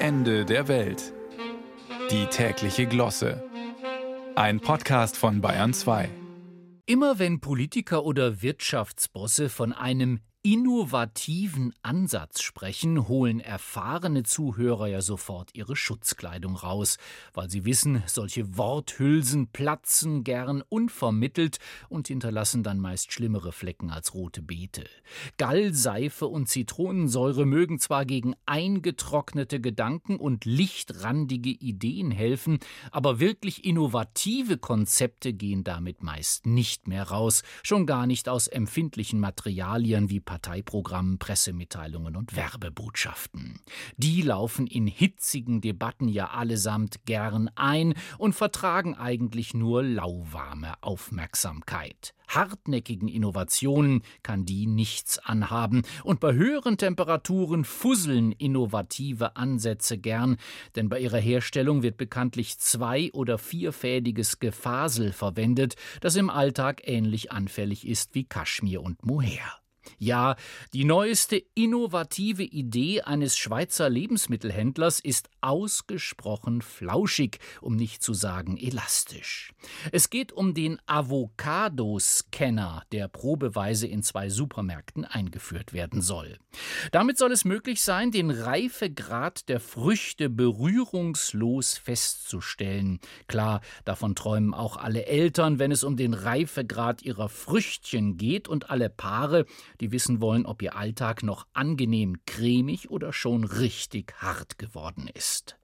Ende der Welt. Die tägliche Glosse. Ein Podcast von Bayern 2. Immer wenn Politiker oder Wirtschaftsbosse von einem innovativen Ansatz sprechen, holen erfahrene Zuhörer ja sofort ihre Schutzkleidung raus, weil sie wissen, solche Worthülsen platzen gern unvermittelt und hinterlassen dann meist schlimmere Flecken als rote Beete. Gallseife und Zitronensäure mögen zwar gegen eingetrocknete Gedanken und lichtrandige Ideen helfen, aber wirklich innovative Konzepte gehen damit meist nicht mehr raus, schon gar nicht aus empfindlichen Materialien wie Parteiprogrammen, Pressemitteilungen und Werbebotschaften. Die laufen in hitzigen Debatten ja allesamt gern ein und vertragen eigentlich nur lauwarme Aufmerksamkeit. Hartnäckigen Innovationen kann die nichts anhaben, und bei höheren Temperaturen fusseln innovative Ansätze gern, denn bei ihrer Herstellung wird bekanntlich zwei- oder vierfädiges Gefasel verwendet, das im Alltag ähnlich anfällig ist wie Kaschmir und Mohair. Ja, die neueste innovative Idee eines Schweizer Lebensmittelhändlers ist ausgesprochen flauschig, um nicht zu sagen elastisch. Es geht um den Avocado-Scanner, der probeweise in zwei Supermärkten eingeführt werden soll. Damit soll es möglich sein, den Reifegrad der Früchte berührungslos festzustellen. Klar, davon träumen auch alle Eltern, wenn es um den Reifegrad ihrer Früchtchen geht und alle Paare, die wissen wollen, ob ihr Alltag noch angenehm cremig oder schon richtig hart geworden ist.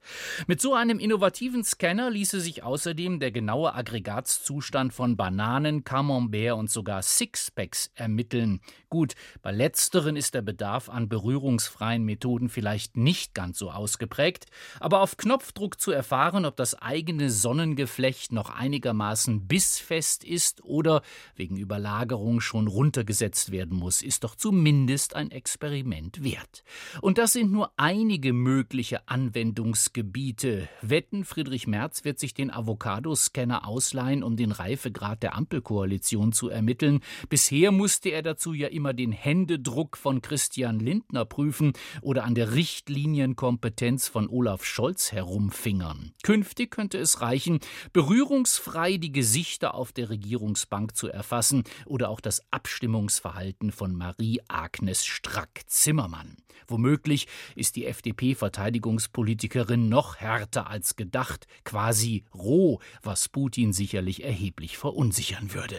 Mit so einem innovativen Scanner ließe sich außerdem der genaue Aggregatzustand von Bananen, Camembert und sogar Sixpacks ermitteln. Gut, bei letzteren ist der Bedarf an berührungsfreien Methoden vielleicht nicht ganz so ausgeprägt, aber auf Knopfdruck zu erfahren, ob das eigene Sonnengeflecht noch einigermaßen bissfest ist oder wegen Überlagerung schon runtergesetzt werden muss, ist doch zumindest ein Experiment wert. Und das sind nur einige mögliche Anwendungsgebiete. Wetten, Friedrich Merz wird sich den Avocado-Scanner ausleihen, um den Reifegrad der Ampelkoalition zu ermitteln. Bisher musste er dazu ja immer den Händedruck von Christian Lindner prüfen oder an der Richtlinienkompetenz von Olaf Scholz herumfingern. Künftig könnte es reichen, berührungsfrei die Gesichter auf der Regierungsbank zu erfassen oder auch das Abstimmungsverhalten von Marie-Agnes Strack-Zimmermann. Womöglich ist die FDP-Verteidigungspolitikerin noch härter als gedacht, quasi roh, was Putin sicherlich erheblich verunsichern würde.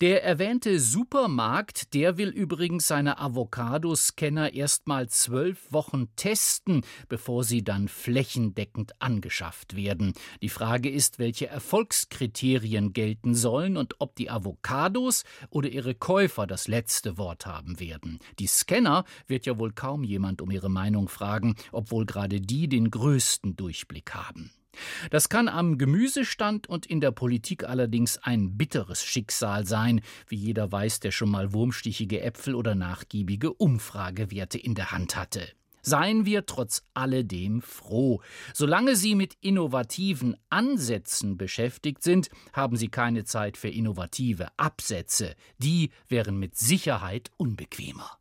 Der erwähnte Supermarkt, der will übrigens seine Avocado-Scanner erst mal zwölf Wochen testen, bevor sie dann flächendeckend angeschafft werden. Die Frage ist, welche Erfolgskriterien gelten sollen und ob die Avocados oder ihre Käufer das letzte Wort haben werden. Die Scanner wird ja wohl kaum jemand um ihre Meinung fragen, obwohl gerade die den größten Durchblick haben. Das kann am Gemüsestand und in der Politik allerdings ein bitteres Schicksal sein, wie jeder weiß, der schon mal wurmstichige Äpfel oder nachgiebige Umfragewerte in der Hand hatte. Seien wir trotz alledem froh. Solange Sie mit innovativen Ansätzen beschäftigt sind, haben Sie keine Zeit für innovative Absätze. Die wären mit Sicherheit unbequemer.